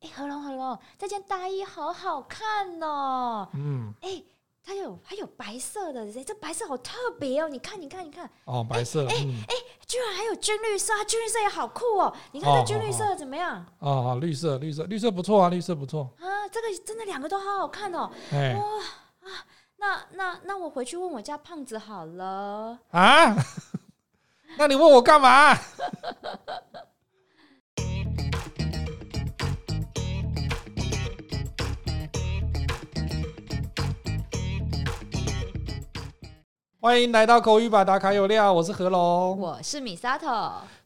哎，何龙何龙，这件大衣好好看哦。嗯，哎，它有还有白色的，这白色好特别哦。你看，你看，你看。哦，白色。哎哎，居然还有军绿色，军绿色也好酷哦。你看这军绿色怎么样？哦，好，绿色，绿色，绿色不错啊，绿色不错。啊，这个真的两个都好好看哦。哇啊，那那那我回去问我家胖子好了。啊？那你问我干嘛？欢迎来到口语吧打卡有料，我是何龙，我是米萨头。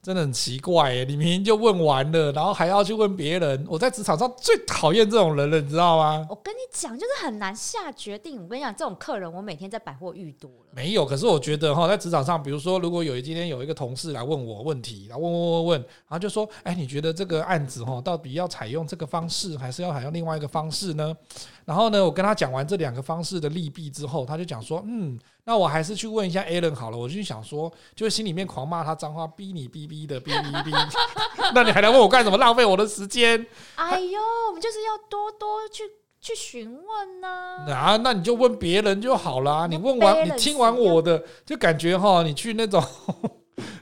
真的很奇怪耶，你明明就问完了，然后还要去问别人。我在职场上最讨厌这种人了，你知道吗？我跟你讲，就是很难下决定。我跟你讲，这种客人我每天在百货遇多了。没有，可是我觉得哈，在职场上，比如说，如果有今天有一个同事来问我问题，然后问问问问，然后就说：“哎，你觉得这个案子哈，到底要采用这个方式，还是要采用另外一个方式呢？”然后呢，我跟他讲完这两个方式的利弊之后，他就讲说：“嗯，那我还是去问一下 Alan 好了。”我就想说，就心里面狂骂他脏话，逼你逼逼的哔哔哔。那你还来问我干什么？浪费我的时间。哎呦，我们就是要多多去去询问呢。啊，那你就问别人就好啦。你问完，你听完我的，就感觉哈，你去那种。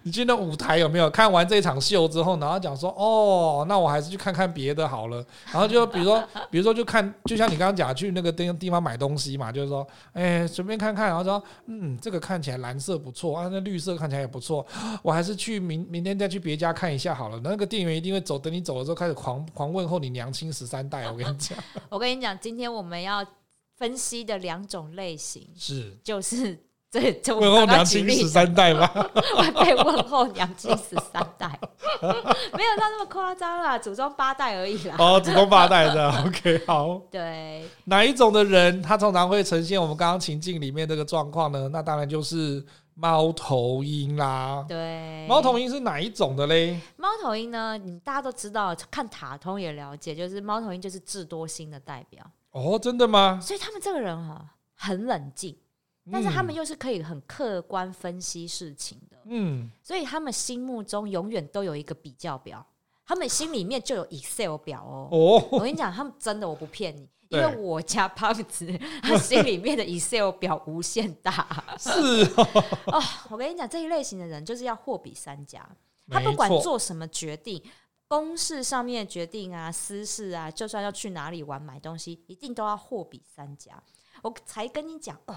你去那舞台有没有看完这场秀之后，然后讲说哦，那我还是去看看别的好了。然后就比如说，比如说就看，就像你刚刚讲去那个地地方买东西嘛，就是说，哎，随便看看，然后说，嗯，这个看起来蓝色不错啊，那绿色看起来也不错，我还是去明明天再去别家看一下好了。那个店员一定会走，等你走了之后开始狂狂问候你娘亲十三代。我跟你讲，我跟你讲，今天我们要分析的两种类型是就是。对，就问候娘亲十三代吗？会被问候娘亲十三代，没有到那么夸张啦，祖宗八代而已啦。哦，祖宗八代 的，OK，好。对，哪一种的人，他通常会呈现我们刚刚情境里面这个状况呢？那当然就是猫头鹰啦。对，猫头鹰是哪一种的嘞？猫头鹰呢？你大家都知道，看塔通也了解，就是猫头鹰就是智多星的代表。哦，真的吗？所以他们这个人哈，很冷静。但是他们又是可以很客观分析事情的，嗯，所以他们心目中永远都有一个比较表，他们心里面就有 Excel 表哦。哦，我跟你讲，他们真的，我不骗你，因为我家胖子他心里面的 Excel 表无限大，是哦，哦。我跟你讲，这一类型的人就是要货比三家，他不管做什么决定，公事上面决定啊，私事啊，就算要去哪里玩买东西，一定都要货比三家。我才跟你讲哦。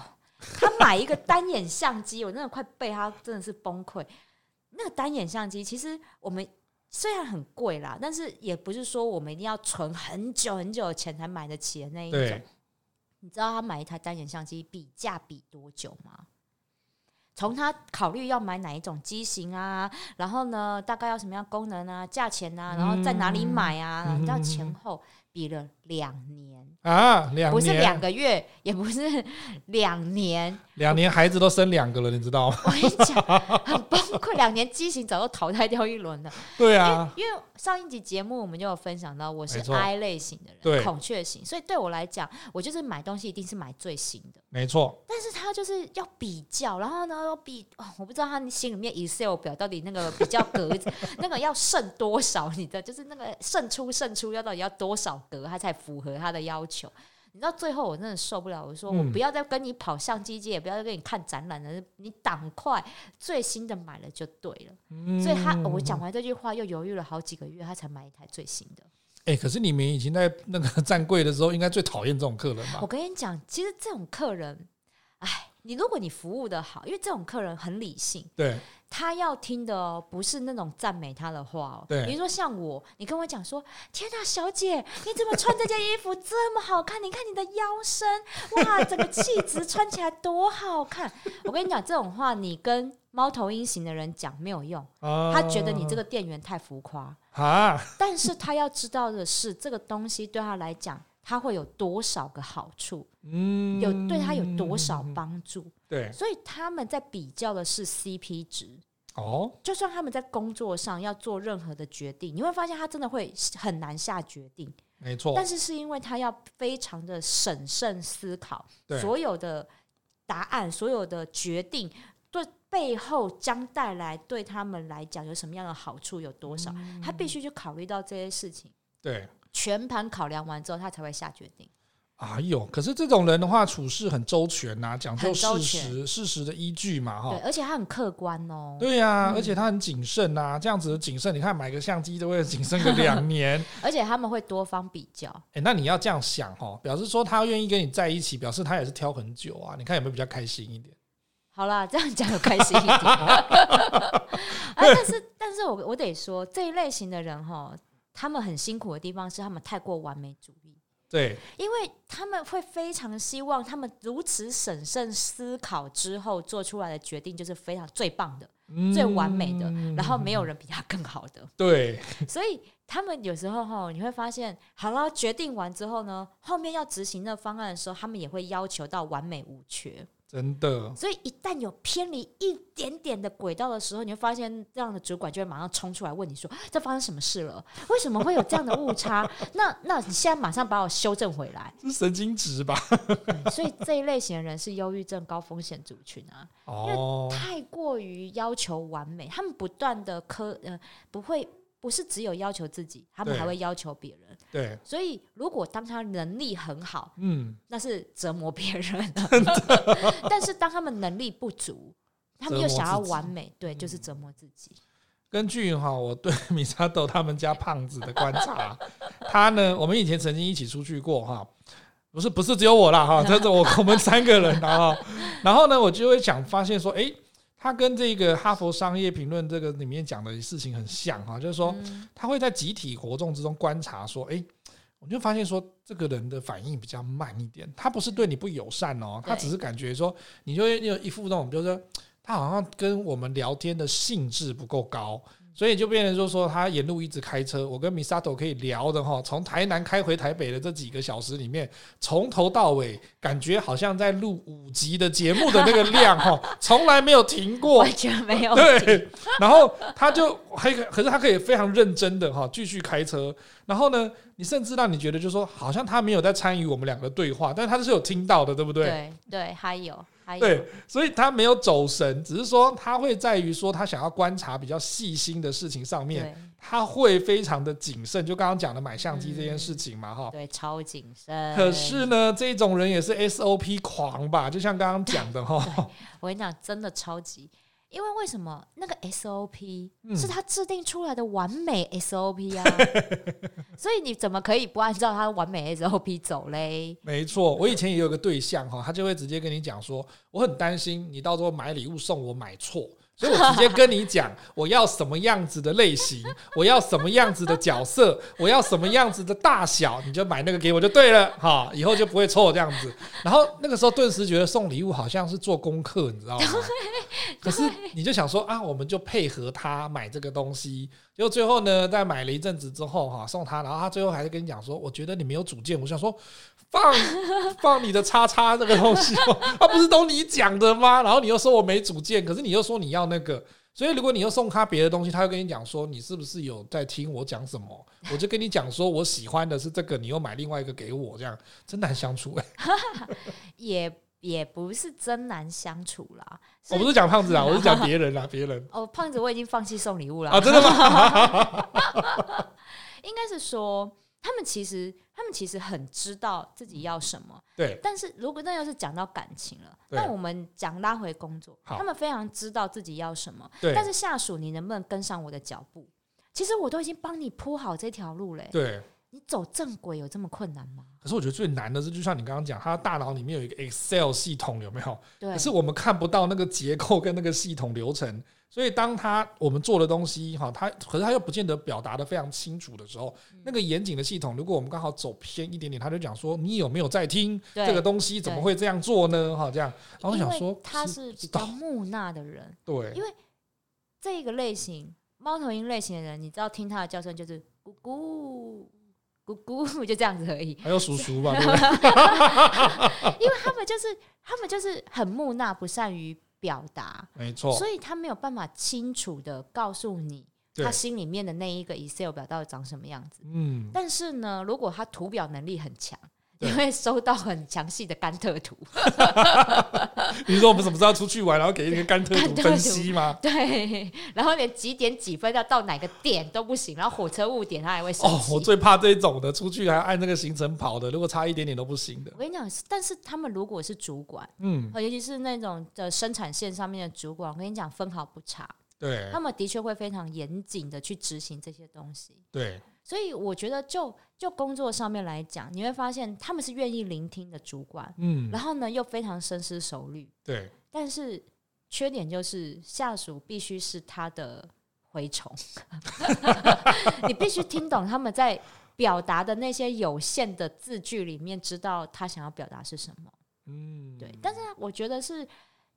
他买一个单眼相机，我真的快被他真的是崩溃。那个单眼相机其实我们虽然很贵啦，但是也不是说我们一定要存很久很久的钱才买得起的那一种。你知道他买一台单眼相机比价比多久吗？从他考虑要买哪一种机型啊，然后呢，大概要什么样功能啊，价钱啊，然后在哪里买啊，你知道前后比了两年啊，两不是两个月，也不是两年。两年孩子都生两个了，你知道吗？我跟你讲，很崩溃。两年畸形早就淘汰掉一轮了。对啊，因为，因为上一集节目我们就有分享到，我是 I 类型的人，对，孔雀型，所以对我来讲，我就是买东西一定是买最新的，没错。但是他就是要比较，然后呢要比，哦，我不知道他心里面 Excel 表到底那个比较格子，那个要剩多少？你的就是那个胜出胜出要到底要多少格，他才符合他的要求？你知道最后我真的受不了，我说我不要再跟你跑相机街，也不要再跟你看展览了，你赶快最新的买了就对了。所以他我讲完这句话又犹豫了好几个月，他才买一台最新的。哎，可是你们以前在那个 站柜的时候，应该最讨厌这种客人吧？我跟你讲，其实这种客人，哎，你如果你服务的好，因为这种客人很理性，对。他要听的哦，不是那种赞美他的话哦。对，比如说像我，你跟我讲说：“天哪，小姐，你怎么穿这件衣服这么好看？你看你的腰身，哇，整个气质穿起来多好看！” 我跟你讲，这种话你跟猫头鹰型的人讲没有用，他觉得你这个店员太浮夸啊。但是他要知道的是，这个东西对他来讲，他会有多少个好处？嗯，有对他有多少帮助？对，所以他们在比较的是 CP 值哦。就算他们在工作上要做任何的决定，你会发现他真的会很难下决定。没错，但是是因为他要非常的审慎思考所有的答案，所有的决定对背后将带来对他们来讲有什么样的好处，有多少，他必须去考虑到这些事情。对。全盘考量完之后，他才会下决定。哎呦，可是这种人的话，处事很周全呐、啊，讲究事实、事实的依据嘛，哈。对，而且他很客观哦。对呀、啊，嗯、而且他很谨慎呐、啊，这样子的谨慎，你看买个相机都会谨慎个两年。而且他们会多方比较。哎、欸，那你要这样想哦，表示说他愿意跟你在一起，表示他也是挑很久啊。你看有没有比较开心一点？好啦，这样讲有开心一点。啊，但是，但是我我得说，这一类型的人哈，他们很辛苦的地方是他们太过完美主义。对，因为他们会非常希望，他们如此审慎思考之后做出来的决定就是非常最棒的、嗯、最完美的，然后没有人比他更好的。对，所以他们有时候哈，你会发现，好了，决定完之后呢，后面要执行那方案的时候，他们也会要求到完美无缺。真的，所以一旦有偏离一点点的轨道的时候，你会发现这样的主管就会马上冲出来问你说：“这发生什么事了？为什么会有这样的误差？那那你现在马上把我修正回来。”是神经质吧？所以这一类型的人是忧郁症高风险族群啊，哦、因为太过于要求完美，他们不断的苛呃不会。不是只有要求自己，他们还会要求别人。对，所以如果当他能力很好，嗯，那是折磨别人。的 但是当他们能力不足，他们又想要完美，对，就是折磨自己。根据哈我对米沙豆他们家胖子的观察，他呢，我们以前曾经一起出去过哈，不是不是只有我啦哈，这是我我们三个人然后然后呢，我就会想发现说，哎、欸。他跟这个《哈佛商业评论》这个里面讲的事情很像哈，就是说他会在集体活动之中观察说，哎，我就发现说这个人的反应比较慢一点，他不是对你不友善哦，他只是感觉说你就会有一副那种，就是说他好像跟我们聊天的兴致不够高。所以就变成说说他沿路一直开车，我跟 Misato 可以聊的哈，从台南开回台北的这几个小时里面，从头到尾感觉好像在录五集的节目的那个量哈，从来没有停过，完全没有。对，然后他就还可是他可以非常认真的哈继续开车，然后呢，你甚至让你觉得就是说好像他没有在参与我们两个对话，但是他是有听到的，对不对？对对，还有。对，所以他没有走神，只是说他会在于说他想要观察比较细心的事情上面，他会非常的谨慎。就刚刚讲的买相机这件事情嘛，哈、嗯，对，超谨慎。可是呢，这种人也是 SOP 狂吧？就像刚刚讲的哈，我跟你讲，真的超级。因为为什么那个 SOP 是他制定出来的完美 SOP 啊？所以你怎么可以不按照他完美 SOP 走嘞？没错，我以前也有个对象哈，他就会直接跟你讲说，我很担心你到时候买礼物送我买错。所以我直接跟你讲，我要什么样子的类型，我要什么样子的角色，我要什么样子的大小，你就买那个给我就对了，哈，以后就不会错这样子。然后那个时候顿时觉得送礼物好像是做功课，你知道吗？可是你就想说啊，我们就配合他买这个东西。结果最后呢，在买了一阵子之后，哈，送他，然后他最后还是跟你讲说，我觉得你没有主见。我想说。放放你的叉叉这个东西，他不是都你讲的吗？然后你又说我没主见，可是你又说你要那个，所以如果你又送他别的东西，他会跟你讲说，你是不是有在听我讲什么？我就跟你讲说，我喜欢的是这个，你又买另外一个给我，这样真难相处哎。也也不是真难相处啦。我不是讲胖子啊，我是讲别人啦，别人。哦，胖子我已经放弃送礼物了啊，真的吗？应该是说。他们其实，他们其实很知道自己要什么。对。但是如果那要是讲到感情了，那我们讲拉回工作，好他们非常知道自己要什么。对。但是下属，你能不能跟上我的脚步？其实我都已经帮你铺好这条路嘞。对。你走正轨有这么困难吗？可是我觉得最难的是，就像你刚刚讲，他的大脑里面有一个 Excel 系统，有没有？对。可是我们看不到那个结构跟那个系统流程。所以，当他我们做的东西哈，他可是他又不见得表达的非常清楚的时候，那个严谨的系统，如果我们刚好走偏一点点，他就讲说你有没有在听这个东西？怎么会这样做呢？哈，这样，然后我想说他是比较木讷的人，对，因为这个类型猫头鹰类型的人，你知道听他的叫声就是咕咕咕咕，就这样子而已。还有叔叔吧，因为他们就是他们就是很木讷，不善于。表达 没错，所以他没有办法清楚的告诉你他心里面的那一个 Excel 表到底长什么样子。嗯，但是呢，如果他图表能力很强，你会收到很详细的甘特图。你说我们什么时候要出去玩，然后给一个甘特图 分析吗？对，然后连几点几分要到哪个点都不行，然后火车误点他还会。哦，我最怕这种的，出去还要按那个行程跑的，如果差一点点都不行的。我跟你讲，但是他们如果是主管，嗯，尤其是那种的生产线上面的主管，我跟你讲，分毫不差。对，他们的确会非常严谨的去执行这些东西。对。所以我觉得就，就就工作上面来讲，你会发现他们是愿意聆听的主管，嗯，然后呢又非常深思熟虑，对。但是缺点就是下属必须是他的蛔虫，你必须听懂他们在表达的那些有限的字句里面，知道他想要表达是什么，嗯，对。但是我觉得是。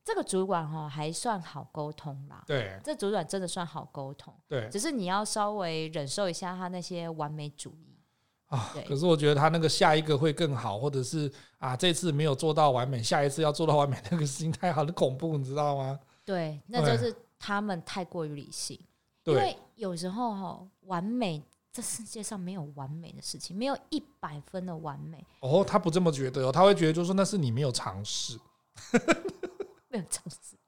这个主管哈还算好沟通啦，对，这主管真的算好沟通，对，只是你要稍微忍受一下他那些完美主义啊。可是我觉得他那个下一个会更好，或者是啊这次没有做到完美，下一次要做到完美，那个心态很恐怖，你知道吗？对，那就是他们太过于理性，因为有时候哈完美，这世界上没有完美的事情，没有一百分的完美。哦，他不这么觉得哦，他会觉得就是说那是你没有尝试。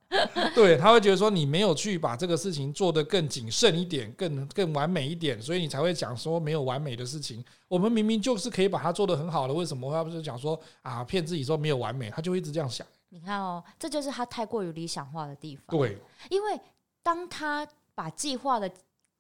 对，他会觉得说你没有去把这个事情做得更谨慎一点，更更完美一点，所以你才会讲说没有完美的事情。我们明明就是可以把它做得很好的，为什么他不是讲说啊骗自己说没有完美？他就会一直这样想。你看哦，这就是他太过于理想化的地方。对，因为当他把计划的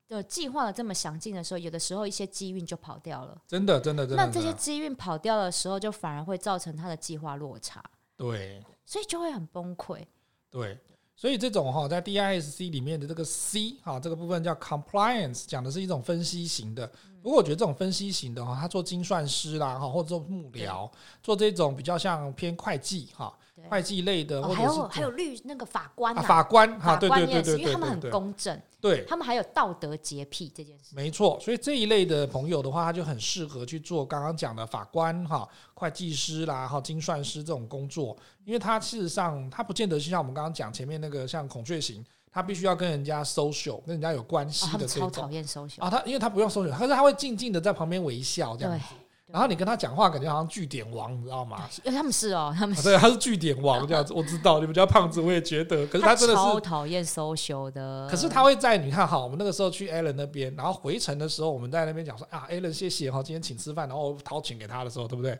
呃计划的这么详尽的时候，有的时候一些机运就跑掉了。真的，真的，真的。那这些机运跑掉的时候，就反而会造成他的计划落差。对。所以就会很崩溃。对，所以这种哈，在 DISC 里面的这个 C 哈，这个部分叫 Compliance，讲的是一种分析型的。不过我觉得这种分析型的哈，他做精算师啦哈，或者做幕僚，做这种比较像偏会计哈。会计类的，或者是还有还有律那个法官，法官哈，对对对对，因为他们很公正，对，他们还有道德洁癖这件事。没错，所以这一类的朋友的话，他就很适合去做刚刚讲的法官哈、会计师啦、哈精算师这种工作，因为他事实上他不见得就像我们刚刚讲前面那个像孔雀型，他必须要跟人家 social，跟人家有关系的这种。超讨厌 social 啊，他因为他不用 social，可是他会静静的在旁边微笑这样子。然后你跟他讲话，感觉好像据点王，你知道吗？因 为他们是哦，他们是、啊、对，他是据点王这样子，我知道。你们家胖子，我也觉得，可是他真的是超讨厌 social 的。可是他会在你看哈，我们那个时候去 Allen 那边，然后回程的时候，我们在那边讲说啊，Allen 谢谢哈，今天请吃饭，然后我掏钱给他的时候，对不对？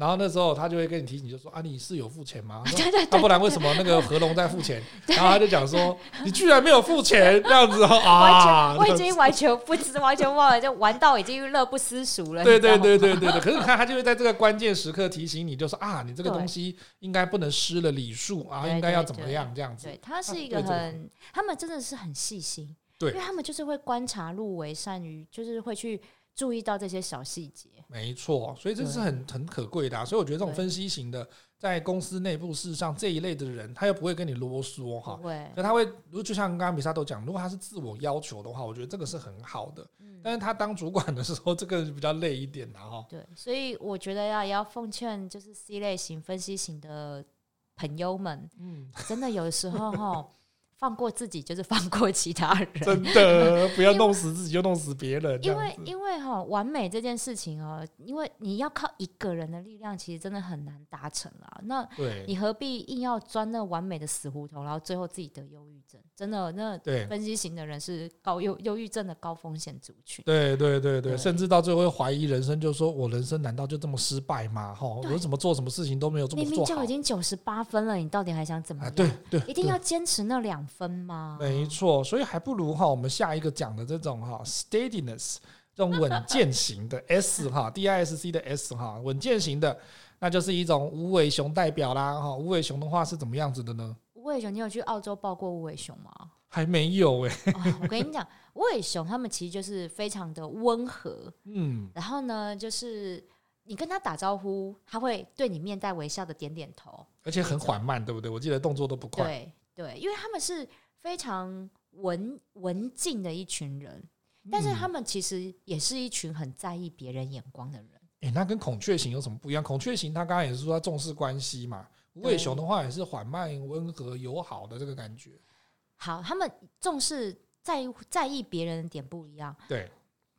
然后那时候他就会跟你提醒，就说啊，你是有付钱吗？对对对，不然为什么那个何龙在付钱？然后他就讲说，你居然没有付钱，这样子啊！我已经完全不知，完全忘了，就玩到已经乐不思蜀了。对对对对对对。可是你看，他就会在这个关键时刻提醒你，就说啊，你这个东西应该不能失了礼数啊，应该要怎么样这样子。对，他是一个很，他们真的是很细心，对，因为他们就是会观察入微，善于就是会去。注意到这些小细节，没错，所以这是很很可贵的啊。所以我觉得这种分析型的，在公司内部，事实上这一类的人，他又不会跟你啰嗦哈，对，所以他会，如果就像刚刚米萨都讲，如果他是自我要求的话，我觉得这个是很好的。但是他当主管的时候，这个比较累一点的哈。对，所以我觉得要也要奉劝，就是 C 类型分析型的朋友们，嗯，真的有的时候哈。放过自己就是放过其他人，真的不要弄死自己就弄死别人。因为因为哈完美这件事情哦，因为你要靠一个人的力量，其实真的很难达成啊。那你何必硬要钻那完美的死胡同，然后最后自己得忧郁症？真的，那分析型的人是高忧忧郁症的高风险族群。对对对对，甚至到最后会怀疑人生，就说我人生难道就这么失败吗？哈，我怎么做什么事情都没有这么做好。明明就已经九十八分了，你到底还想怎么样？对对，一定要坚持那两。分吗？没错，所以还不如哈，我们下一个讲的这种哈，steadiness 这种稳健型的 S 哈，DISC 的 S 哈，稳健型的，那就是一种无尾熊代表啦哈。无尾熊的话是怎么样子的呢？无尾熊，你有去澳洲抱过无尾熊吗？还没有哎、欸哦。我跟你讲，无尾熊他们其实就是非常的温和，嗯，然后呢，就是你跟他打招呼，他会对你面带微笑的点点头，而且很缓慢，对不对？我记得动作都不快。对。对，因为他们是非常文文静的一群人，但是他们其实也是一群很在意别人眼光的人。哎、欸，那跟孔雀型有什么不一样？孔雀型他刚刚也是说他重视关系嘛，无尾熊的话也是缓慢、温和、友好的这个感觉。好，他们重视在在意别人的点不一样。对，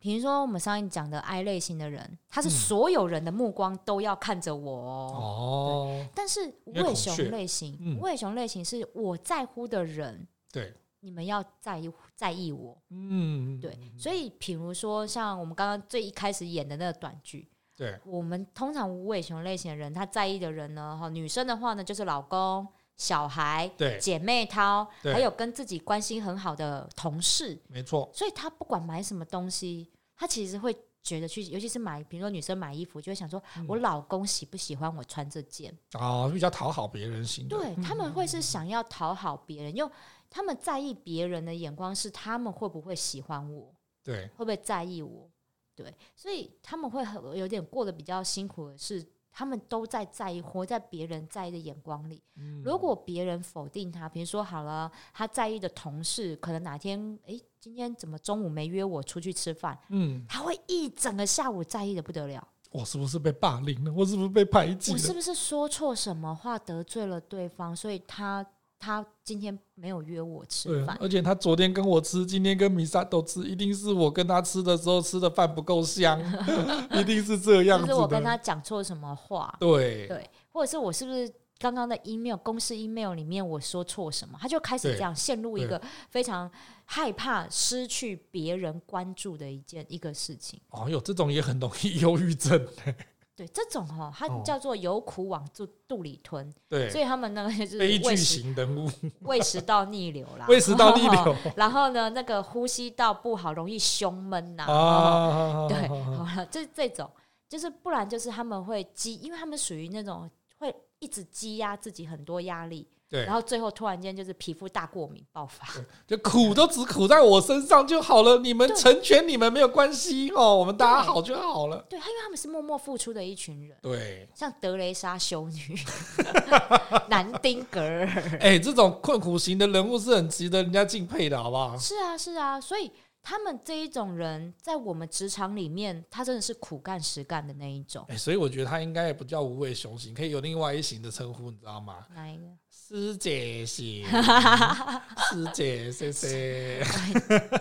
比如说我们上一讲的 I 类型的人，他是所有人的目光都要看着我哦。但是无尾熊类型，无尾熊类型是我在乎的人，对，你们要在意在意我，嗯，对。所以，比如说像我们刚刚最一开始演的那个短剧，对，我们通常无尾熊类型的人，他在意的人呢，哈，女生的话呢，就是老公。小孩、对姐妹淘，还有跟自己关系很好的同事，没错。所以他不管买什么东西，他其实会觉得去，尤其是买，比如说女生买衣服，就会想说，我老公喜不喜欢我穿这件？啊，比较讨好别人型。对，他们会是想要讨好别人，因为他们在意别人的眼光，是他们会不会喜欢我？对，会不会在意我？对，所以他们会很有点过得比较辛苦的是。他们都在在意，活在别人在意的眼光里。嗯、如果别人否定他，比如说好了，他在意的同事可能哪天，诶，今天怎么中午没约我出去吃饭？嗯，他会一整个下午在意的不得了。我是不是被霸凌了？我是不是被排挤了？我是不是说错什么话得罪了对方？所以他。他今天没有约我吃饭，而且他昨天跟我吃，今天跟米萨都吃，一定是我跟他吃的时候吃的饭不够香，一定是这样子。是我跟他讲错什么话？对对，或者是我是不是刚刚的 email 公司 email 里面我说错什么？他就开始这样陷入一个非常害怕失去别人关注的一件一个事情。哦哟，这种也很容易忧郁症。对，这种哈，它叫做有苦往肚肚里吞。对，所以他们那个就是悲剧型人物，胃食道逆流啦，胃食道逆流。然后呢，那个呼吸道不好，容易胸闷呐。啊，对，好了，这这种就是不然就是他们会积，因为他们属于那种会一直积压自己很多压力。对，然后最后突然间就是皮肤大过敏爆发，就苦都只苦在我身上就好了，你们成全你们没有关系哦，我们大家好就好了。对，因为他们是默默付出的一群人。对，像德雷莎修女、南丁格尔，哎，这种困苦型的人物是很值得人家敬佩的，好不好？是啊，是啊，所以他们这一种人在我们职场里面，他真的是苦干实干的那一种。哎，所以我觉得他应该也不叫无尾熊型，可以有另外一型的称呼，你知道吗？哪一个？师姐型，师姐，谢谢。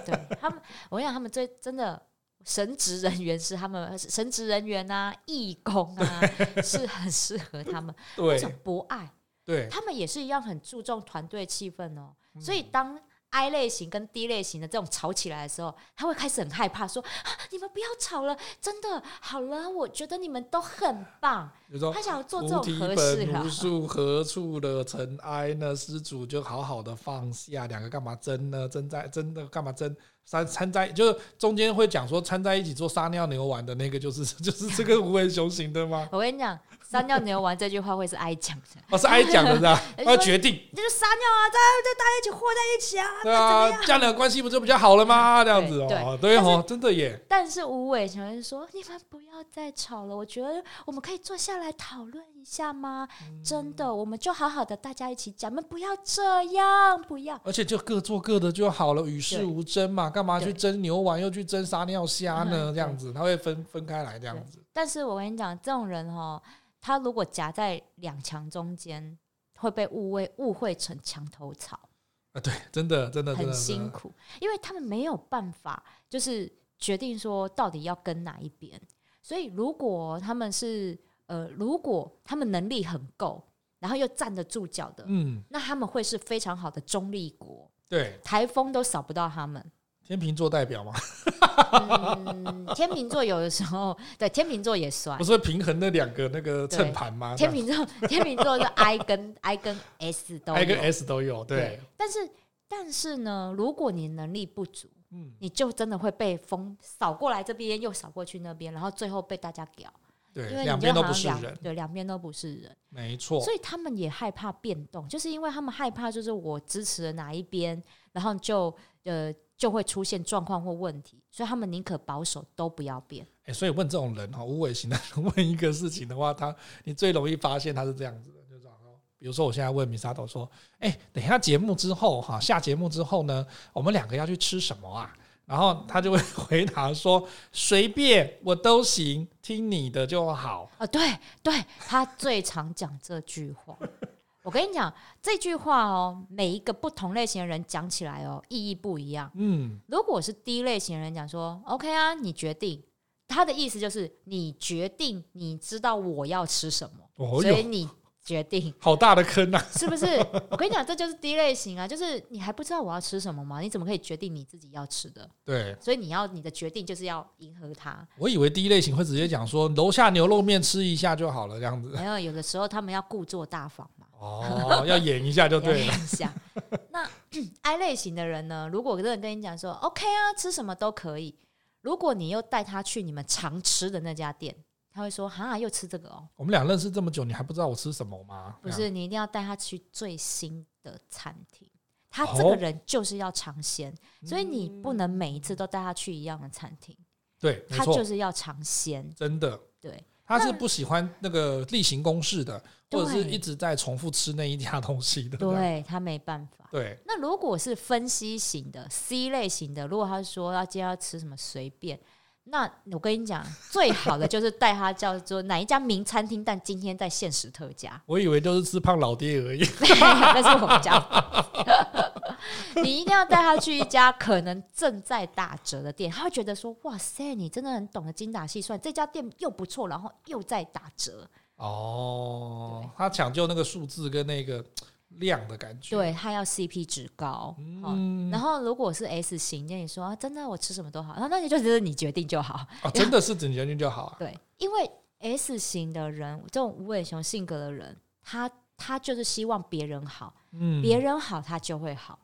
对他们，我跟你讲，他们最真的神职人员是他们神职人员啊，义工啊，是很适合他们。对，那种博爱，对，他们也是一样很注重团队气氛哦。所以当 I 类型跟 D 类型的这种吵起来的时候，他会开始很害怕，说：“啊，你们不要吵了，真的好了，我觉得你们都很棒。”他想要做这种和事了。无数何处的尘埃呢？施主就好好的放下，两个干嘛争呢？争在争的干嘛争？三掺在就是中间会讲说掺在一起做撒尿牛丸的那个，就是 就是这个无尾熊型的吗？我跟你讲。撒尿牛丸这句话会是爱讲的，哦，是爱讲的是吧？要决定，就是撒尿啊，大家就大家一起和在一起啊，对啊，这样的关系不就比较好了吗？这样子哦，对哦，真的耶。但是无尾熊人说：“你们不要再吵了，我觉得我们可以坐下来讨论一下吗？真的，我们就好好的大家一起讲，我们不要这样，不要。而且就各做各的就好了，与世无争嘛，干嘛去争牛丸又去争撒尿虾呢？这样子他会分分开来这样子。但是我跟你讲，这种人哈。他如果夹在两墙中间，会被误会误会成墙头草啊！对，真的真的很辛苦，因为他们没有办法，就是决定说到底要跟哪一边。所以，如果他们是呃，如果他们能力很够，然后又站得住脚的，嗯，那他们会是非常好的中立国，对，台风都扫不到他们。天秤座代表吗？嗯，天秤座有的时候，对，天秤座也算。不是平衡那两个那个秤盘吗？天秤座，天秤座是 I 跟 I 跟 S 都有，I 跟 S 都有，对。对，但是但是呢，如果你能力不足，嗯，你就真的会被风扫过来这边，又扫过去那边，然后最后被大家屌。对，两边都不是人。对，两边都不是人。没错。所以他们也害怕变动，就是因为他们害怕，就是我支持了哪一边，然后就呃。就会出现状况或问题，所以他们宁可保守都不要变。哎，所以问这种人哈，无尾型的 问一个事情的话，他你最容易发现他是这样子的，就是比如说我现在问米沙头说，哎，等一下节目之后哈，下节目之后呢，我们两个要去吃什么啊？然后他就会回答说，随便我都行，听你的就好。啊，对对，他最常讲这句话。我我跟你讲这句话哦，每一个不同类型的人讲起来哦，意义不一样。嗯，如果是第一类型的人讲说，OK 啊，你决定，他的意思就是你决定，你知道我要吃什么，哦、所以你。决定好大的坑啊！是不是？我跟你讲，这就是第一类型啊，就是你还不知道我要吃什么吗？你怎么可以决定你自己要吃的？对，所以你要你的决定就是要迎合他。我以为第一类型会直接讲说楼下牛肉面吃一下就好了，这样子。没有，有的时候他们要故作大方嘛。哦，要演一下就对了。演一下。那 I 类型的人呢？如果有人跟你讲说 OK 啊，吃什么都可以。如果你又带他去你们常吃的那家店。他会说：“哈，又吃这个哦。”我们俩认识这么久，你还不知道我吃什么吗？不是，你一定要带他去最新的餐厅。他这个人就是要尝鲜，哦、所以你不能每一次都带他去一样的餐厅。对，他就是要尝鲜。真的，对，他是不喜欢那个例行公事的，或者是一直在重复吃那一家东西的。对，他没办法。对，那如果是分析型的 C 类型的，如果他说要今天要吃什么，随便。那我跟你讲，最好的就是带他叫做哪一家名餐厅，但今天在限时特价。我以为就是吃胖老爹而已，那是我们家。你一定要带他去一家可能正在打折的店，他会觉得说：“哇塞，你真的很懂得精打细算，这家店又不错，然后又在打折。”哦，他抢救那个数字跟那个。量的感觉，对，他要 CP 值高，嗯，然后如果是 S 型，那你说啊，真的我吃什么都好，然后那你就觉得你决定就好，哦，真的是你决定就好啊。对，因为 S 型的人，这种无尾熊性格的人，他他就是希望别人好，嗯，别人好他就会好，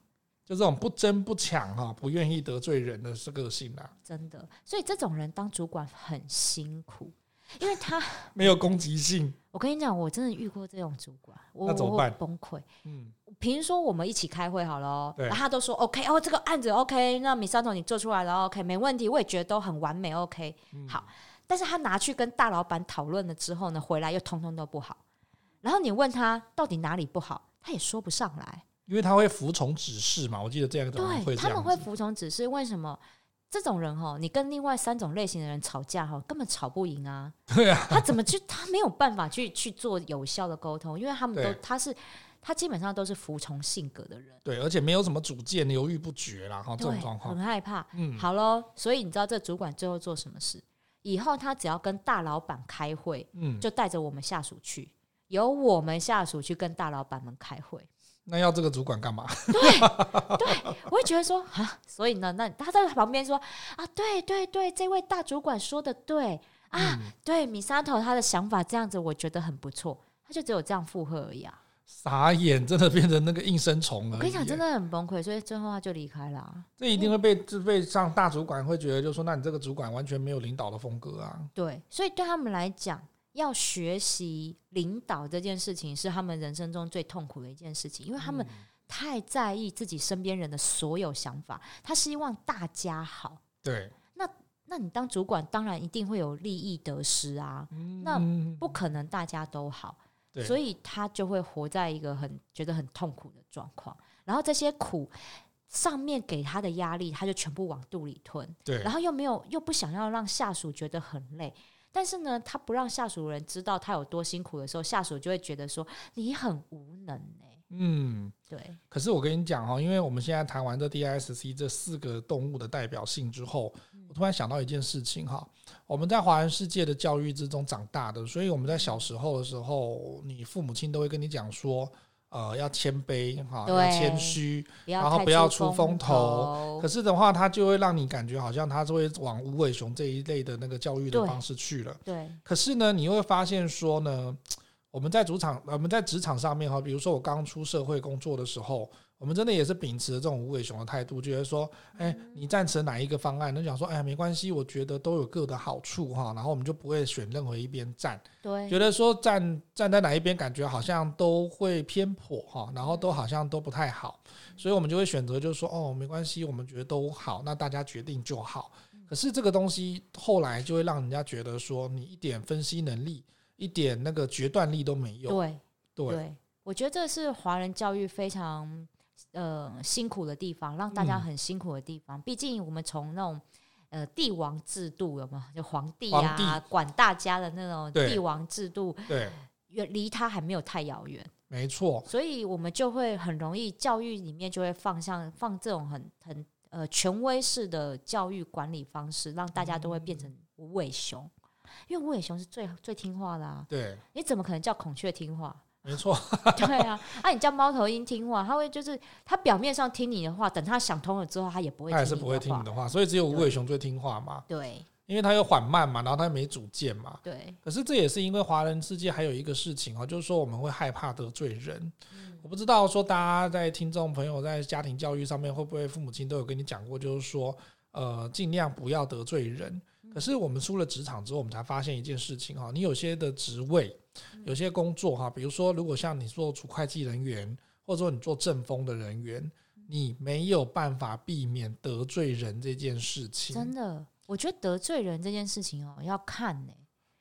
就这种不争不抢哈，不愿意得罪人的是个性啊，真的，所以这种人当主管很辛苦。因为他 没有攻击性。我跟你讲，我真的遇过这种主管，我那怎么办？崩溃。嗯，比如说我们一起开会好了，对，然后他都说 OK 哦，这个案子 OK，那 Misato 你做出来了 OK，没问题，我也觉得都很完美 OK。嗯，好，但是他拿去跟大老板讨论了之后呢，回来又通通都不好。然后你问他到底哪里不好，他也说不上来，因为他会服从指示嘛。我记得这样会对，他们会服从指示，为什么？这种人哈，你跟另外三种类型的人吵架哈，根本吵不赢啊。对啊，他怎么去？他没有办法去去做有效的沟通，因为他们都他是他基本上都是服从性格的人。对，而且没有什么主见，犹豫不决啦。哈，这种状况很害怕。嗯，好喽，所以你知道这主管最后做什么事？以后他只要跟大老板开会，嗯，就带着我们下属去，由我们下属去跟大老板们开会。那要这个主管干嘛？对对，我会觉得说啊，所以呢，那他在旁边说啊，对对对，这位大主管说的对啊，嗯、对米沙头他的想法这样子，我觉得很不错，他就只有这样附和而已啊。傻眼，真的变成那个应声虫了。我跟你讲，真的很崩溃，所以最后他就离开了。这一定会被就被上大主管会觉得，就说，那你这个主管完全没有领导的风格啊。对，所以对他们来讲。要学习领导这件事情是他们人生中最痛苦的一件事情，因为他们太在意自己身边人的所有想法，他希望大家好。对，那那你当主管，当然一定会有利益得失啊，那不可能大家都好，所以他就会活在一个很觉得很痛苦的状况，然后这些苦上面给他的压力，他就全部往肚里吞，对，然后又没有又不想要让下属觉得很累。但是呢，他不让下属人知道他有多辛苦的时候，下属就会觉得说你很无能欸。嗯，对。可是我跟你讲哦，因为我们现在谈完这 DISC 这四个动物的代表性之后，我突然想到一件事情哈，我们在华人世界的教育之中长大的，所以我们在小时候的时候，你父母亲都会跟你讲说。呃，要谦卑哈，要谦虚，然后不要出风头。可是的话，他就会让你感觉好像他就会往无尾熊这一类的那个教育的方式去了。对。可是呢，你会发现说呢，我们在主场，我们在职场上面哈，比如说我刚出社会工作的时候。我们真的也是秉持这种无尾熊的态度，觉得说，哎，你赞成哪一个方案？那讲说，哎，没关系，我觉得都有各的好处哈。然后我们就不会选任何一边站，对，觉得说站站在哪一边，感觉好像都会偏颇哈，然后都好像都不太好，所以我们就会选择，就是说，哦，没关系，我们觉得都好，那大家决定就好。可是这个东西后来就会让人家觉得说，你一点分析能力、一点那个决断力都没有。对对，对，我觉得这是华人教育非常。呃，辛苦的地方，让大家很辛苦的地方。毕、嗯、竟我们从那种呃帝王制度，有没有？就皇帝啊，皇帝管大家的那种帝王制度，对，远离他还没有太遥远。没错。所以我们就会很容易教育里面就会放像放这种很很呃权威式的教育管理方式，让大家都会变成无尾熊，嗯、因为无尾熊是最最听话的啊。对，你怎么可能叫孔雀听话？没错，对啊，那、啊、你叫猫头鹰听话，它会就是它表面上听你的话，等它想通了之后，它也不会还是不会听你的话，所以只有无尾熊最听话嘛。对，因为它又缓慢嘛，然后它又没主见嘛。对。可是这也是因为华人世界还有一个事情哦，就是说我们会害怕得罪人。嗯、我不知道说大家在听众朋友在家庭教育上面会不会父母亲都有跟你讲过，就是说呃尽量不要得罪人。可是我们出了职场之后，我们才发现一件事情哈，你有些的职位。有些工作哈，比如说，如果像你做主会计人员，或者说你做正风的人员，你没有办法避免得罪人这件事情。真的，我觉得得罪人这件事情哦，要看呢。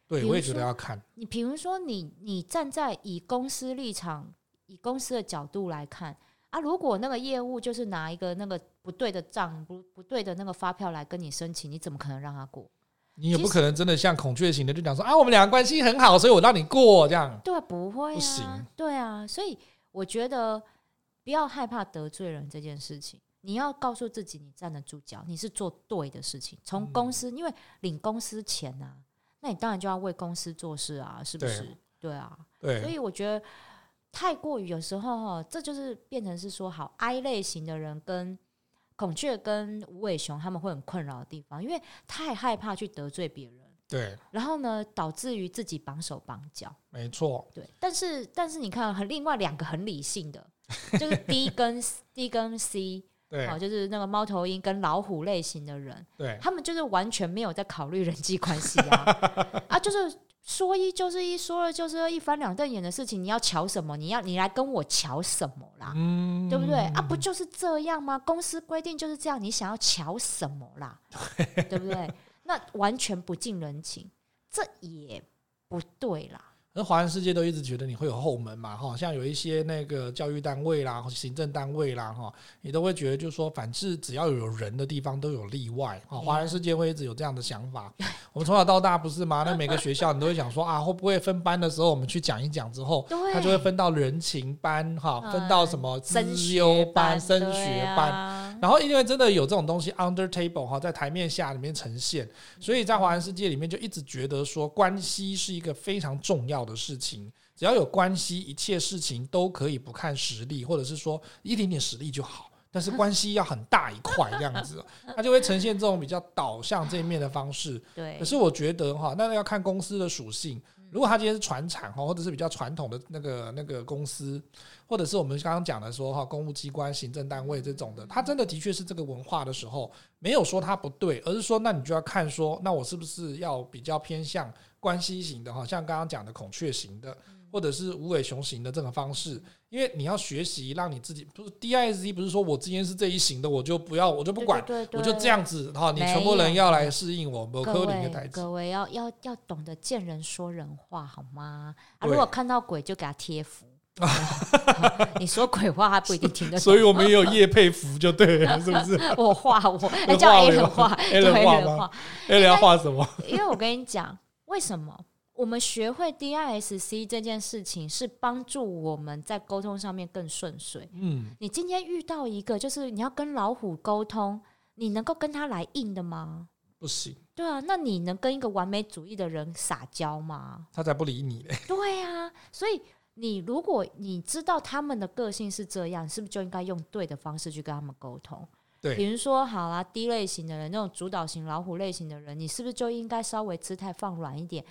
对，我也觉得要看。你比如说，你你站在以公司立场、以公司的角度来看啊，如果那个业务就是拿一个那个不对的账、不不对的那个发票来跟你申请，你怎么可能让他过？你也不可能真的像孔雀型的就讲说啊，我们两个关系很好，所以我让你过这样。对，不会啊，不行。对啊，所以我觉得不要害怕得罪人这件事情，你要告诉自己，你站得住脚，你是做对的事情。从公司，嗯、因为领公司钱啊，那你当然就要为公司做事啊，是不是？对，对啊，对。所以我觉得太过于有时候哈，这就是变成是说，好 I 类型的人跟。孔雀跟无尾熊他们会很困扰的地方，因为太害怕去得罪别人，对，然后呢，导致于自己绑手绑脚，没错，对。但是，但是你看，很另外两个很理性的，就是 D 跟 D 跟 C，对，哦，就是那个猫头鹰跟老虎类型的人，对，他们就是完全没有在考虑人际关系啊，啊，就是。说一就是一，说了就是二，一翻两瞪眼的事情，你要瞧什么？你要你来跟我瞧什么啦？嗯、对不对？啊，不就是这样吗？公司规定就是这样，你想要瞧什么啦？对不对？那完全不近人情，这也不对啦。那华人世界都一直觉得你会有后门嘛，哈，像有一些那个教育单位啦、行政单位啦，哈，你都会觉得就是说，反正只要有人的地方都有例外，哈，华人世界会一直有这样的想法。我们从小到大不是吗？那每个学校你都会想说啊，会不会分班的时候我们去讲一讲之后，他就会分到人情班，哈，分到什么资优班、升学班。然后，因为真的有这种东西 under table 哈，在台面下里面呈现，所以在华人世界里面就一直觉得说，关系是一个非常重要的事情。只要有关系，一切事情都可以不看实力，或者是说一点点实力就好。但是关系要很大一块这样子，它就会呈现这种比较导向这一面的方式。对。可是我觉得哈，那要看公司的属性。如果他今天是传产哈，或者是比较传统的那个那个公司，或者是我们刚刚讲的说哈，公务机关、行政单位这种的，他真的的确是这个文化的时候，没有说他不对，而是说那你就要看说，那我是不是要比较偏向关系型的哈，像刚刚讲的孔雀型的。或者是无尾熊型的这种方式，因为你要学习，让你自己不是 DISC，不是说我今天是这一型的，我就不要，我就不管，对对对对，我就这样子哈。你全部人要来适应我，某科林的台词。各位要要要懂得见人说人话，好吗？啊，如果看到鬼就给他贴符，你说鬼话他不一定听得懂。所以我们也有叶佩符就对了，是不是？我画我，那叫 A 人画，A 人画吗？A 人要画什么？因为我跟你讲，为什么？我们学会 DISC 这件事情是帮助我们在沟通上面更顺遂。嗯，你今天遇到一个就是你要跟老虎沟通，你能够跟他来硬的吗？不行。对啊，那你能跟一个完美主义的人撒娇吗？他才不理你嘞。对啊，所以你如果你知道他们的个性是这样，是不是就应该用对的方式去跟他们沟通？对，比如说好啦，D 类型的人，那种主导型老虎类型的人，你是不是就应该稍微姿态放软一点？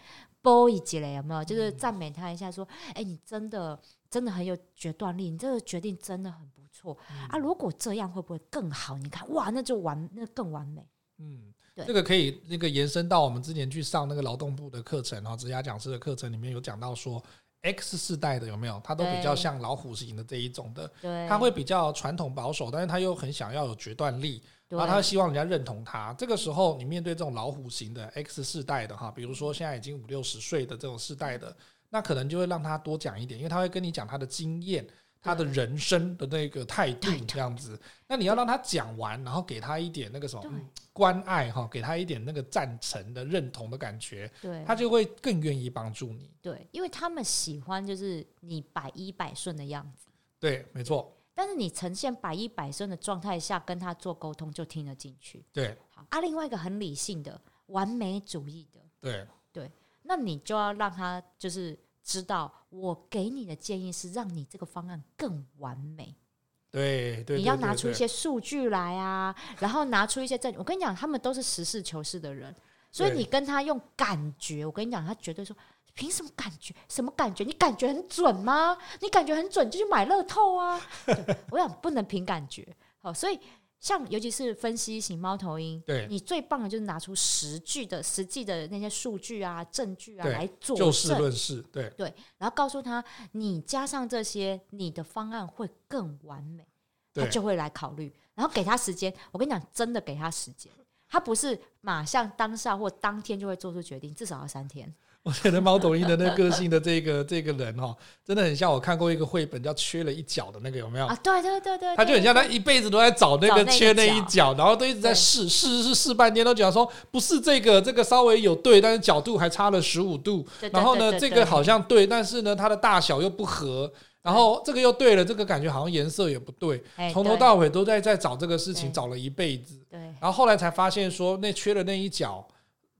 波一级了有没有？就是赞美他一下，说：“哎、欸，你真的真的很有决断力，你这个决定真的很不错、嗯、啊！如果这样会不会更好？你看，哇，那就完，那更完美。”嗯，对，这个可以那个延伸到我们之前去上那个劳动部的课程，然后职涯讲师的课程里面有讲到说，X 世代的有没有？他都比较像老虎型的这一种的，对，他会比较传统保守，但是他又很想要有决断力。然后他希望人家认同他。这个时候，你面对这种老虎型的 X 世代的哈，比如说现在已经五六十岁的这种世代的，那可能就会让他多讲一点，因为他会跟你讲他的经验，他的人生的那个态度这样子。那你要让他讲完，然后给他一点那个什么关爱哈，给他一点那个赞成的认同的感觉，对，他就会更愿意帮助你。对，因为他们喜欢就是你百依百顺的样子。对，没错。但是你呈现百依百顺的状态下跟他做沟通，就听得进去。对，好啊。另外一个很理性的、完美主义的，对对，那你就要让他就是知道，我给你的建议是让你这个方案更完美。对对，你要拿出一些数据来啊，然后拿出一些证据。我跟你讲，他们都是实事求是的人，所以你跟他用感觉，我跟你讲，他绝对说。凭什么感觉？什么感觉？你感觉很准吗？你感觉很准就去买乐透啊！我想不能凭感觉。好，所以像尤其是分析型猫头鹰，对，你最棒的就是拿出实据的、实际的那些数据啊、证据啊来做就事论事。对对，然后告诉他，你加上这些，你的方案会更完美，他就会来考虑。然后给他时间，我跟你讲，真的给他时间，他不是马上当下或当天就会做出决定，至少要三天。我觉得猫头鹰的那个性的这个这个人哦，真的很像我看过一个绘本叫《缺了一角》的那个，有没有？啊，对对对对，他就很像他一辈子都在找那个缺那一角，然后都一直在试试试试半天，都讲说不是这个，这个稍微有对，但是角度还差了十五度。然后呢，这个好像对，但是呢，它的大小又不合。然后这个又对了，这个感觉好像颜色也不对，从头到尾都在在找这个事情，找了一辈子。对，然后后来才发现说，那缺了那一角，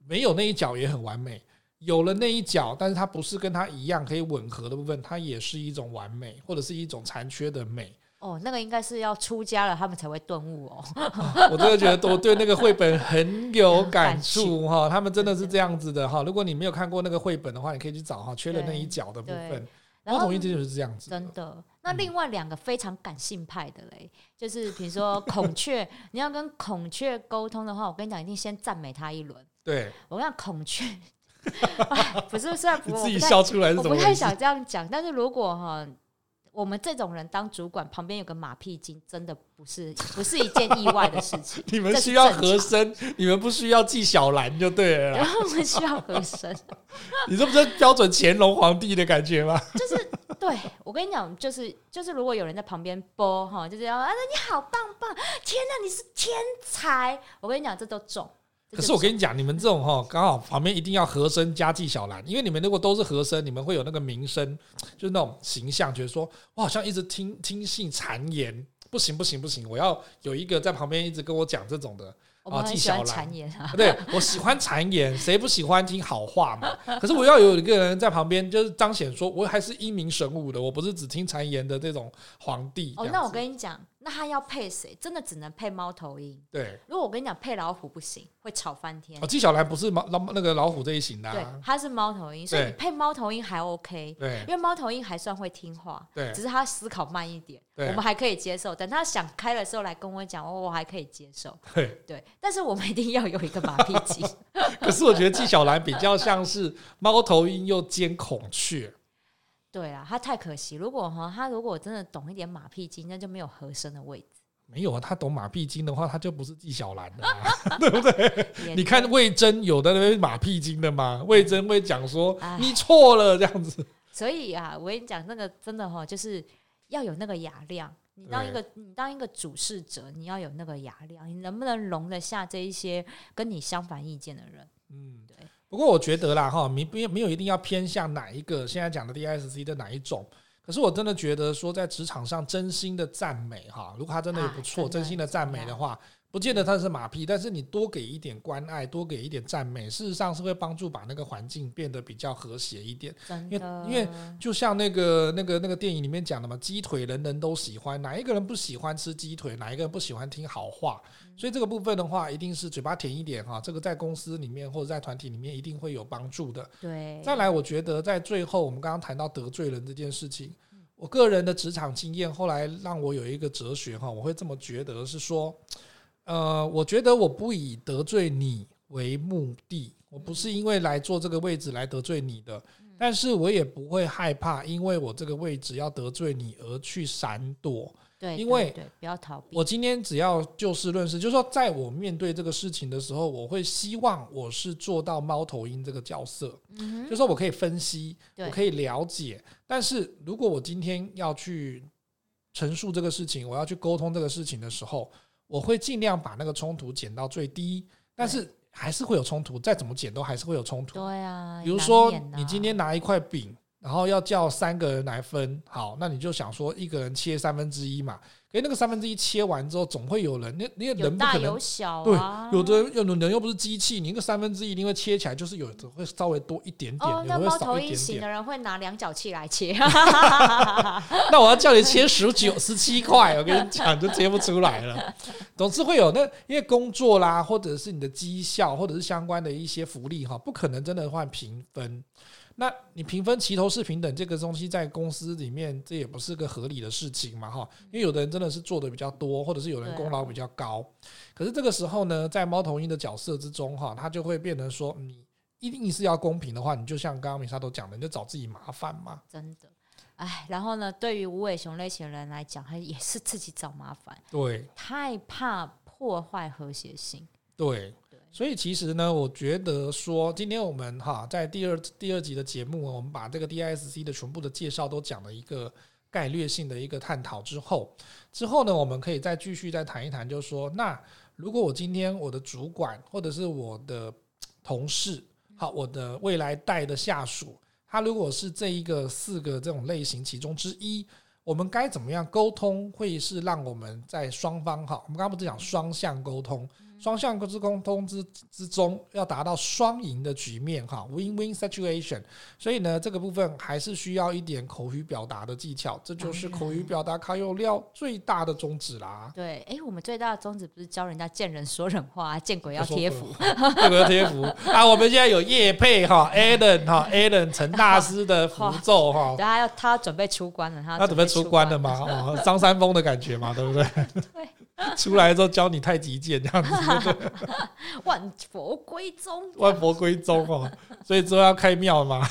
没有那一角也很完美。有了那一角，但是它不是跟它一样可以吻合的部分，它也是一种完美，或者是一种残缺的美。哦，那个应该是要出家了，他们才会顿悟哦。我真的觉得我对那个绘本很有感触哈，他们真的是这样子的哈。如果你没有看过那个绘本的话，你可以去找哈，缺了那一角的部分。不同意这就是这样子。真的。那另外两个非常感性派的嘞，就是比如说孔雀，你要跟孔雀沟通的话，我跟你讲，一定先赞美它一轮。对，我跟你讲孔雀。不是，虽然不自己笑出来是怎么，我不太想这样讲。但是如果哈，我们这种人当主管，旁边有个马屁精，真的不是不是一件意外的事情。你们需要和珅，你们不需要纪晓岚就对了。然后我们需要和珅，你这不是标准乾隆皇帝的感觉吗？就是对我跟你讲，就是就是，如果有人在旁边播哈，就是要啊，你好棒棒，天哪，你是天才！我跟你讲，这都中。可是我跟你讲，你们这种哈，刚好旁边一定要和珅加纪晓岚，因为你们如果都是和珅，你们会有那个名声，就是那种形象，觉得说我好像一直听听信谗言，不行不行不行，我要有一个在旁边一直跟我讲这种的。啊，纪晓岚，对，我喜欢谗言，谁不喜欢听好话嘛？可是我要有一个人在旁边，就是彰显说我还是英明神武的，我不是只听谗言的这种皇帝。哦，那我跟你讲。那他要配谁？真的只能配猫头鹰。对，如果我跟你讲配老虎不行，会吵翻天。哦，纪晓岚不是猫老那个老虎这一型的。啊，对，他是猫头鹰，所以你配猫头鹰还 OK。对，因为猫头鹰还算会听话。对，只是他思考慢一点，我们还可以接受。等他想开的时候来跟我讲，我我还可以接受。对对，但是我们一定要有一个马屁精。可是我觉得纪晓岚比较像是猫头鹰又兼孔雀。对啊，他太可惜。如果哈，他如果真的懂一点马屁精，那就没有和珅的位置。没有啊，他懂马屁精的话，他就不是纪晓岚了，对不对？你看魏征有的那马屁精的嘛，魏征会讲说你错了这样子。所以啊，我跟你讲，那个真的哈，就是要有那个雅量。你当一个你当一个主事者，你要有那个雅量，你能不能容得下这一些跟你相反意见的人？嗯。不过我觉得啦，哈，没没没有一定要偏向哪一个现在讲的 DISC 的哪一种。可是我真的觉得说，在职场上真心的赞美哈，如果他真的也不错，真心的赞美的话。不见得他是马屁，但是你多给一点关爱，多给一点赞美，事实上是会帮助把那个环境变得比较和谐一点。因为因为就像那个那个那个电影里面讲的嘛，鸡腿人人都喜欢，哪一个人不喜欢吃鸡腿？哪一个人不喜欢听好话？所以这个部分的话，一定是嘴巴甜一点哈。这个在公司里面或者在团体里面一定会有帮助的。对。再来，我觉得在最后，我们刚刚谈到得罪人这件事情，我个人的职场经验后来让我有一个哲学哈，我会这么觉得是说。呃，我觉得我不以得罪你为目的，我不是因为来做这个位置来得罪你的，但是我也不会害怕，因为我这个位置要得罪你而去闪躲。对，因为不要逃避。我今天只要就事论事，就是说，在我面对这个事情的时候，我会希望我是做到猫头鹰这个角色，嗯，就是说我可以分析，我可以了解，但是如果我今天要去。陈述这个事情，我要去沟通这个事情的时候，我会尽量把那个冲突减到最低，但是还是会有冲突，再怎么减都还是会有冲突。对啊，比如说你今天拿一块饼，然后要叫三个人来分，好，那你就想说一个人切三分之一嘛。哎，那个三分之一切完之后，总会有人，那那个人不可能有大有小啊，对，有的有的人又不是机器，你那个三分之一一定会切起来，就是有的会稍微多一点点，哦，有的会少一点点。型的人会拿量角器来切，那我要叫你切十九、十七块，我跟你讲，就切不出来了。总是会有那，因为工作啦，或者是你的绩效，或者是相关的一些福利哈，不可能真的换平分。那你平分齐头是平等这个东西在公司里面，这也不是个合理的事情嘛，哈，因为有的人真的是做的比较多，或者是有人功劳比较高，可是这个时候呢，在猫头鹰的角色之中，哈，他就会变成说，你一定是要公平的话，你就像刚刚米莎都讲的，你就找自己麻烦嘛。真的，哎，然后呢，对于无尾熊类型的人来讲，他也是自己找麻烦，对，太怕破坏和谐性，对。所以其实呢，我觉得说，今天我们哈在第二第二集的节目，我们把这个 DISC 的全部的介绍都讲了一个概略性的一个探讨之后，之后呢，我们可以再继续再谈一谈，就是说，那如果我今天我的主管或者是我的同事，好，我的未来带的下属，他如果是这一个四个这种类型其中之一，我们该怎么样沟通，会是让我们在双方哈，我们刚刚不是讲双向沟通。双向之沟通之之中，要达到双赢的局面哈，win-win situation。所以呢，这个部分还是需要一点口语表达的技巧，这就是口语表达卡有料最大的宗旨啦。对，哎，我们最大的宗旨不是教人家见人说人话，见鬼要贴符，见鬼要贴符啊！我们现在有业配哈，Alan 哈，Alan 陈大师的符咒哈，他要他要准备出关了，他他准备出关了吗？哦，张三丰的感觉嘛，对不对？对。出来之后教你太极剑这样子，万佛归宗，万佛归宗哦，所以之后要开庙嘛，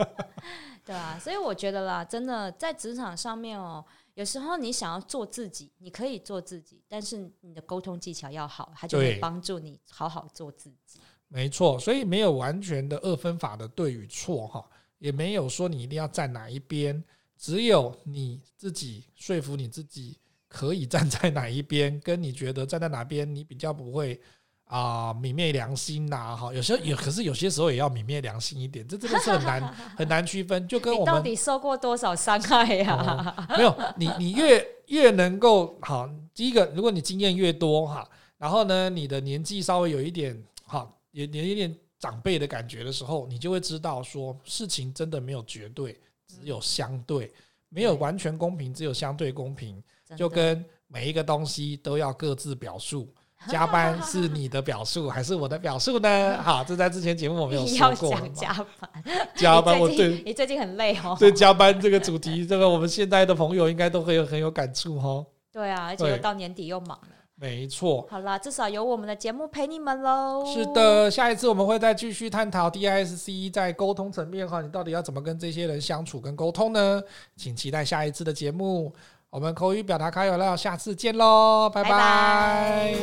对啊，所以我觉得啦，真的在职场上面哦，有时候你想要做自己，你可以做自己，但是你的沟通技巧要好，它就会帮助你好好做自己。没错，所以没有完全的二分法的对与错哈，也没有说你一定要站哪一边，只有你自己说服你自己。可以站在哪一边？跟你觉得站在哪边，你比较不会啊泯灭良心呐？哈，有时候也可是有些时候也要泯灭良心一点，这真的是很难很难区分。就跟我们到底受过多少伤害呀？没有，你你越越能够好，第一个，如果你经验越多哈，然后呢，你的年纪稍微有一点哈，也也有一点长辈的感觉的时候，你就会知道说事情真的没有绝对，只有相对，没有完全公平，只有相对公平。就跟每一个东西都要各自表述，加班是你的表述还是我的表述呢？好，这在之前节目我没有说过。加班，加班，我对你最近很累哦。对加班这个主题，这个我们现在的朋友应该都会有很有感触哦。对啊，而且又到年底又忙了。没错。好啦，至少有我们的节目陪你们喽。是的，下一次我们会再继续探讨 DISC 在沟通层面哈，你到底要怎么跟这些人相处跟沟通呢？请期待下一次的节目。我们口语表达开有了，下次见喽，拜拜。